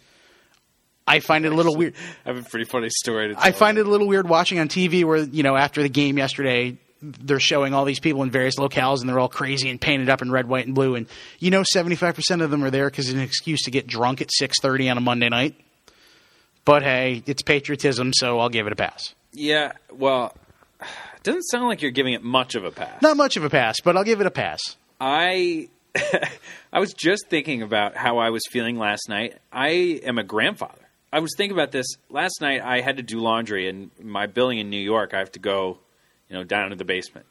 I find it a little weird. I have a pretty funny story to tell. I find it a little weird watching on TV where, you know, after the game yesterday, they're showing all these people in various locales and they're all crazy and painted up in red, white, and blue. And you know, 75% of them are there because it's an excuse to get drunk at 6.30 on a Monday night. But hey, it's patriotism, so I'll give it a pass. Yeah, well, it doesn't sound like you're giving it much of a pass. Not much of a pass, but I'll give it a pass. I I was just thinking about how I was feeling last night. I am a grandfather. I was thinking about this last night. I had to do laundry in my building in New York. I have to go, you know, down to the basement.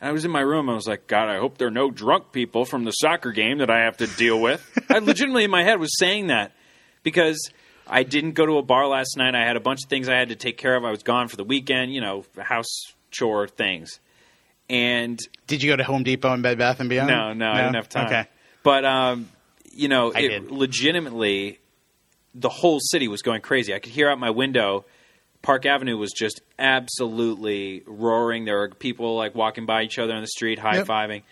And I was in my room. I was like, God, I hope there are no drunk people from the soccer game that I have to deal with. I legitimately in my head was saying that because I didn't go to a bar last night. I had a bunch of things I had to take care of. I was gone for the weekend, you know, house chore things. And Did you go to Home Depot and Bed Bath and Beyond? no, no, I didn't have time. Okay. But um, you know, I it did. legitimately, the whole city was going crazy. I could hear out my window. Park Avenue was just absolutely roaring. There were people like walking by each other on the street, high fiving.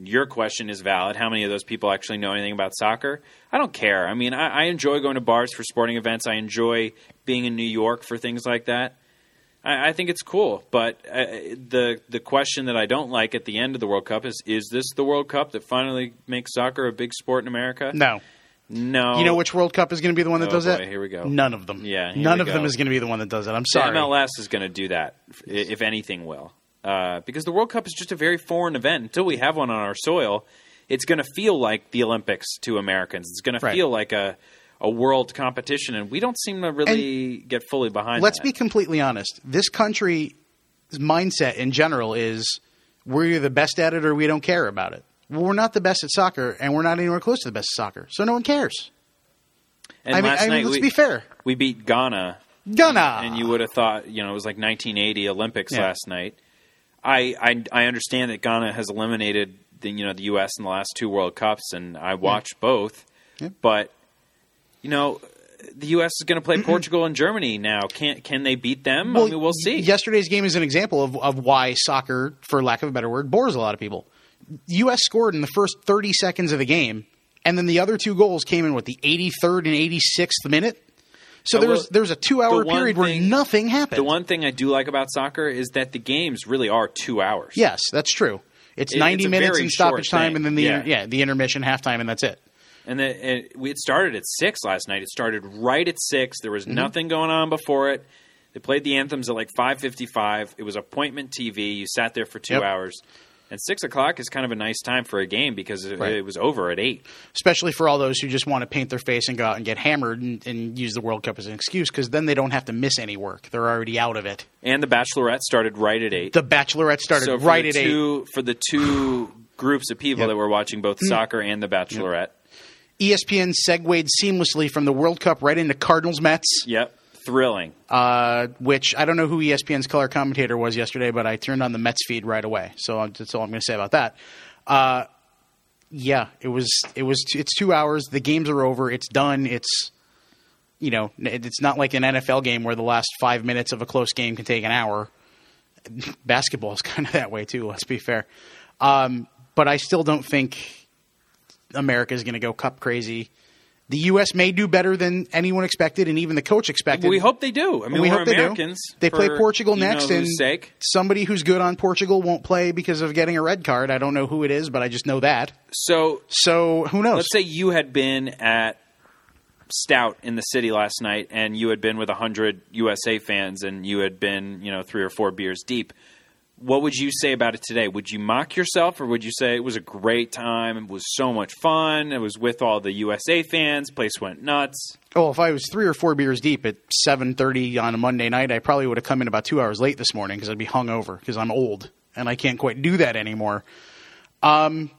Your question is valid. How many of those people actually know anything about soccer? I don't care. I mean, I, I enjoy going to bars for sporting events. I enjoy being in New York for things like that. I, I think it's cool, but uh, the the question that I don't like at the end of the World Cup is: Is this the World Cup that finally makes soccer a big sport in America? No. No. You know which World Cup is going to be the one that Oh, does that? here we go. None of them. Yeah, None of them is going to be the one that does it. I'm The sorry. MLS is going to do that, if anything, will. Uh, because the World Cup is just a very foreign event. Until we have one on our soil, it's going to feel like the Olympics to Americans. It's going to feel like a a world competition, and we don't seem to really get fully behind. Let's that. be completely honest. This country's mindset in general is we're either the best at it or we don't care about it. Well, we're not the best at soccer, and we're not anywhere close to the best at soccer, so no one cares. And I mean, I mean, night let's we, be fair. we beat Ghana Ghana. and you would have thought you know it was like 1980 Olympics Yeah. last night. I, I I understand that Ghana has eliminated the you know the U.S. in the last two World Cups, and I watched both. Yeah. But you know the U.S. is going to play Portugal and Germany now. Can can they beat them? I mean, we'll see. Yesterday's game is an example of, of why soccer, for lack of a better word, bores a lot of people. U.S. scored in the first 30 seconds of the game, and then the other two goals came in, with the 83rd and 86th minute? So there was, there was a two hour period where nothing happened. The one thing I do like about soccer is that the games really are two hours. yes, that's true. It's It- 90 it's minutes in stoppage time, thing. and then the Yeah. yeah the intermission, halftime, and that's it. And the, it, it started at six last night. It started right at six. There was Mm-hmm. nothing going on before it. They played the anthems at like five fifty-five. It was appointment TV. You sat there for two Yep. hours, and six o'clock is kind of a nice time for a game because it, Right. it was over at eight. Especially for all those who just want to paint their face and go out and get hammered and, and use the World Cup as an excuse, because then they don't have to miss any work. They're already out of it. And the Bachelorette started right at eight. The Bachelorette started so right at eight. For the two groups of people Yep. Mm. that were watching both soccer and the Bachelorette. ESPN segued seamlessly from the World Cup right into Cardinals Mets, Yep, thrilling. uh, which I don't know who ESPN's color commentator was yesterday, but I turned on the Mets feed right away. So that's all I'm going to say about that. Uh, yeah, it was it was it's two hours. The games are over. It's done. It's you know it's not like an NFL game where the last five minutes of a close game can take an hour. Basketball is kind of that way too. Let's be fair. Um, but I still don't think America is going to go cup crazy. The U.S. may do better than anyone expected, and even the coach expected. we hope they do. I mean, we we're hope they do. Americans. They play Portugal next, and sake. somebody who's good on Portugal won't play because of getting a red card. I don't know who it is, but I just know that. So So who knows? let's say you had been at Stout in the city last night, and you had been with hundred USA fans, and you had been, you know, three or four beers deep. What would you say about it today? Would you mock yourself, or would you say it was a great time? It was so much fun. It was with all the USA fans. Place went nuts. Oh, if I was three or four beers deep at seven thirty on a Monday night, I probably would have come in about two hours late this morning because I'd be hungover because I'm old and I can't quite do that anymore. Um,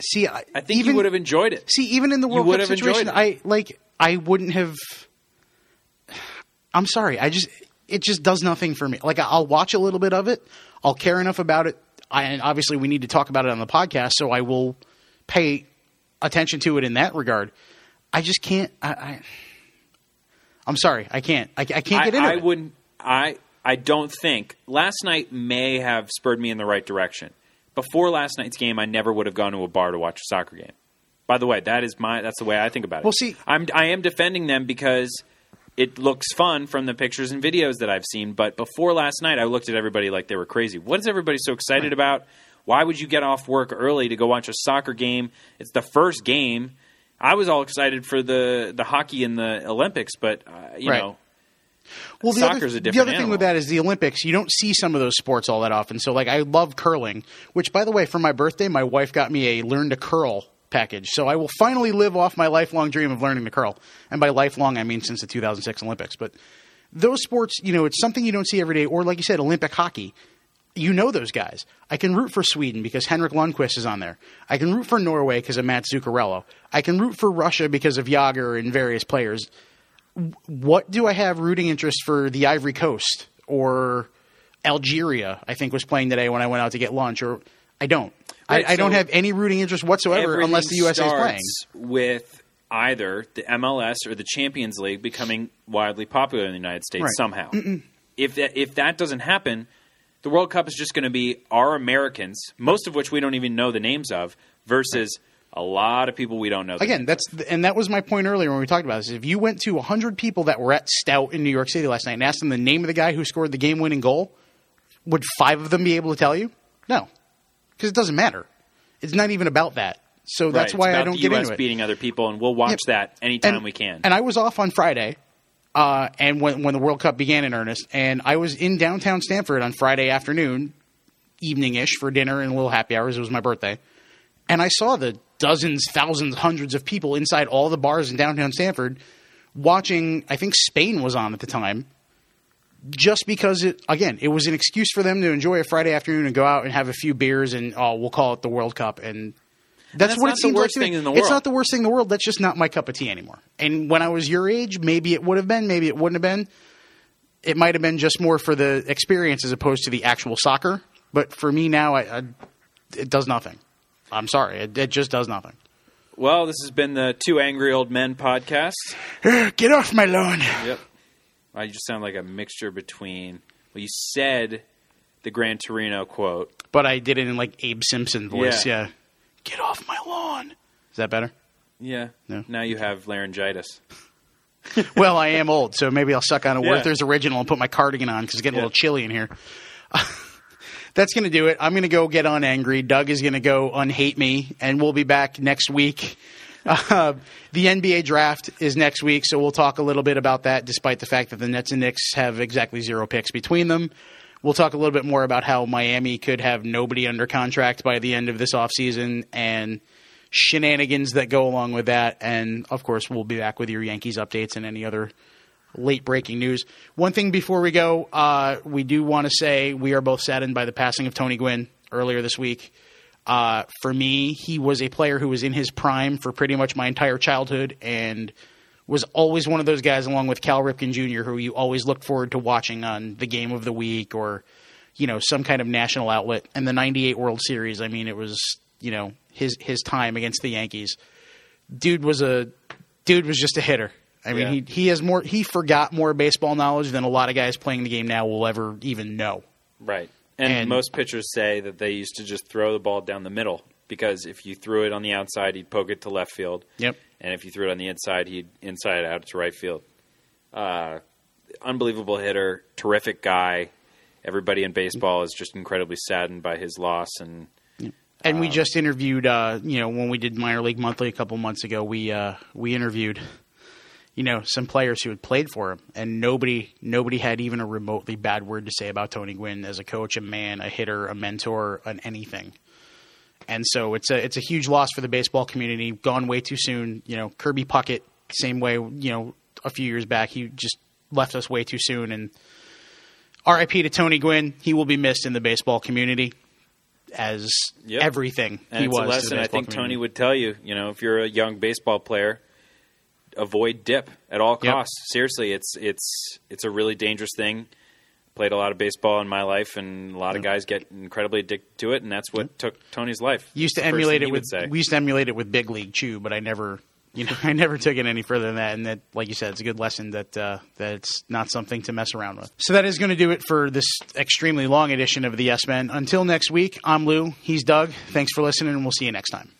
see, I, I think even, you would have enjoyed it. See, even in the World Cup situation. I like I wouldn't have. I'm sorry. I just it just does nothing for me. Like I'll watch a little bit of it. I'll care enough about it. I, and obviously, we need to talk about it on the podcast, so I will pay attention to it in that regard. I just can't. I, I I'm sorry. I can't. I, I can't get into I, I it. wouldn't. I I don't think last night may have spurred me in the right direction. Before last night's game, I never would have gone to a bar to watch a soccer game. By the way, that is my that's the way I think about it. Well, see- I'm I am defending them because it looks fun from the pictures and videos that I've seen. But before last night, I looked at everybody like they were crazy. What is everybody so excited about? Why would you get off work early to go watch a soccer game? It's the first game. I was all excited for the the hockey in the Olympics, but uh, you Right. know, Well, the Soccer's other, a The other thing with that is the Olympics. You don't see some of those sports all that often. So, like, I love curling, which, by the way, for my birthday, my wife got me a learn to curl package. So I will finally live off my lifelong dream of learning to curl. And by lifelong, I mean since the 2006 Olympics. But those sports, you know, it's something you don't see every day. Or, like you said, Olympic hockey. You know those guys. I can root for Sweden because Henrik Lundqvist is on there. I can root for Norway because of Matt Zuccarello. I can root for Russia because of Yager and various players what do I have rooting interest for the Ivory Coast or Algeria? I think was playing today when I went out to get lunch, or I don't. Right, I, I don't have any rooting interest whatsoever unless the USA is playing. with either the MLS or the Champions League becoming widely popular in the United States Right. somehow. If that if that doesn't happen, the World Cup is just going to be our Americans, most of which we don't even know the names of, versus a lot of people we don't know. Again, that's and that was my point earlier when we talked about this. If you went to 100 people that were at Stout in New York City last night and asked them the name of the guy who scored the game-winning goal, would five of them be able to tell you? No, because it doesn't matter. It's not even about that. So that's Right, why I don't the get US into it. beating other people, and we'll watch that anytime and, we can. And I was off on Friday, uh, and when when the World Cup began in earnest, and I was in downtown Stamford on Friday afternoon, evening ish for dinner and a little happy hours. It was my birthday, and I saw the dozens, thousands, hundreds of people inside all the bars in downtown Stamford watching. I think Spain was on at the time. Just because it again, it was an excuse for them to enjoy a Friday afternoon and go out and have a few beers and oh, we'll call it the World Cup and that's, that's what it seems like to me. thing in the It's not the worst thing in the world. That's just not my cup of tea anymore. And when I was your age, maybe it would have been, maybe it wouldn't have been. It might have been just more for the experience as opposed to the actual soccer. But for me now, I, I, it does nothing. I'm sorry, it, it just does nothing. well, this has been the Two Angry Old Men podcast. Get off my lawn. Yep. I just sound like a mixture between. Well, you said the Gran Torino quote. But I did it in like Abe Simpson voice. Yeah. Yeah. Get off my lawn. Is that better? Yeah. No. Now you have laryngitis. well, I am old, so maybe I'll suck on a Yeah. Werther's original and put my cardigan on because it's getting Yeah. a little chilly in here. That's going to do it. I'm going to go get unangry. Doug is going to go unhate me, and we'll be back next week. Uh, the NBA draft is next week, so we'll talk a little bit about that, despite the fact that the Nets and Knicks have exactly zero picks between them. We'll talk a little bit more about how Miami could have nobody under contract by the end of this offseason and shenanigans that go along with that. And of course, we'll be back with your Yankees updates and any other late breaking news. One thing before we go, uh, we do want to say we are both saddened by the passing of Tony Gwynn earlier this week. Uh, for me, he was a player who was in his prime for pretty much my entire childhood and was always one of those guys, along with Cal Ripken Jr., who you always looked forward to watching on the game of the week or, you know, some kind of national outlet. And the 98 World Series, I mean, it was, you know, his, his time against the Yankees. Dude was a, dude was just a hitter. I mean, Yeah. he, he has more, he forgot more baseball knowledge than a lot of guys playing the game now will ever even know. Right. And, And- most pitchers say that they used to just throw the ball down the middle because if you threw it on the outside, he'd poke it to left field. Yep. And if you threw it on the inside, he'd inside it out to right field. Uh, unbelievable hitter, terrific guy. Everybody in baseball is just incredibly saddened by his loss, and And Um, we just interviewed, uh, you know, when we did minor league monthly a couple months ago, we uh, we interviewed, you know, some players who had played for him, and nobody nobody had even a remotely bad word to say about Tony Gwynn as a coach, a man, a hitter, a mentor, an anything. And so it's a it's a huge loss for the baseball community. Gone way too soon. You know, Kirby Puckett, same way. You know, a few years back, he just left us way too soon. And R.I.P. to Tony Gwynn. He will be missed in the baseball community as Yep. everything and he was. a to the lesson I think Tony would tell you. You know, if you're a young baseball player, avoid dip at all Yep. costs. Seriously, it's it's it's a really dangerous thing. Played a lot of baseball in my life, and a lot of guys get incredibly addicted to it, and that's what took Tony's life. used to emulate it with we used to emulate it with big league chew, but I never you know I never took it any further than that. And that, like you said, it's a good lesson that uh, that it's not something to mess around with. So that is going to do it for this extremely long edition of the Yes Men. Until next week, I'm Lou. He's Doug. Thanks for listening, and we'll see you next time.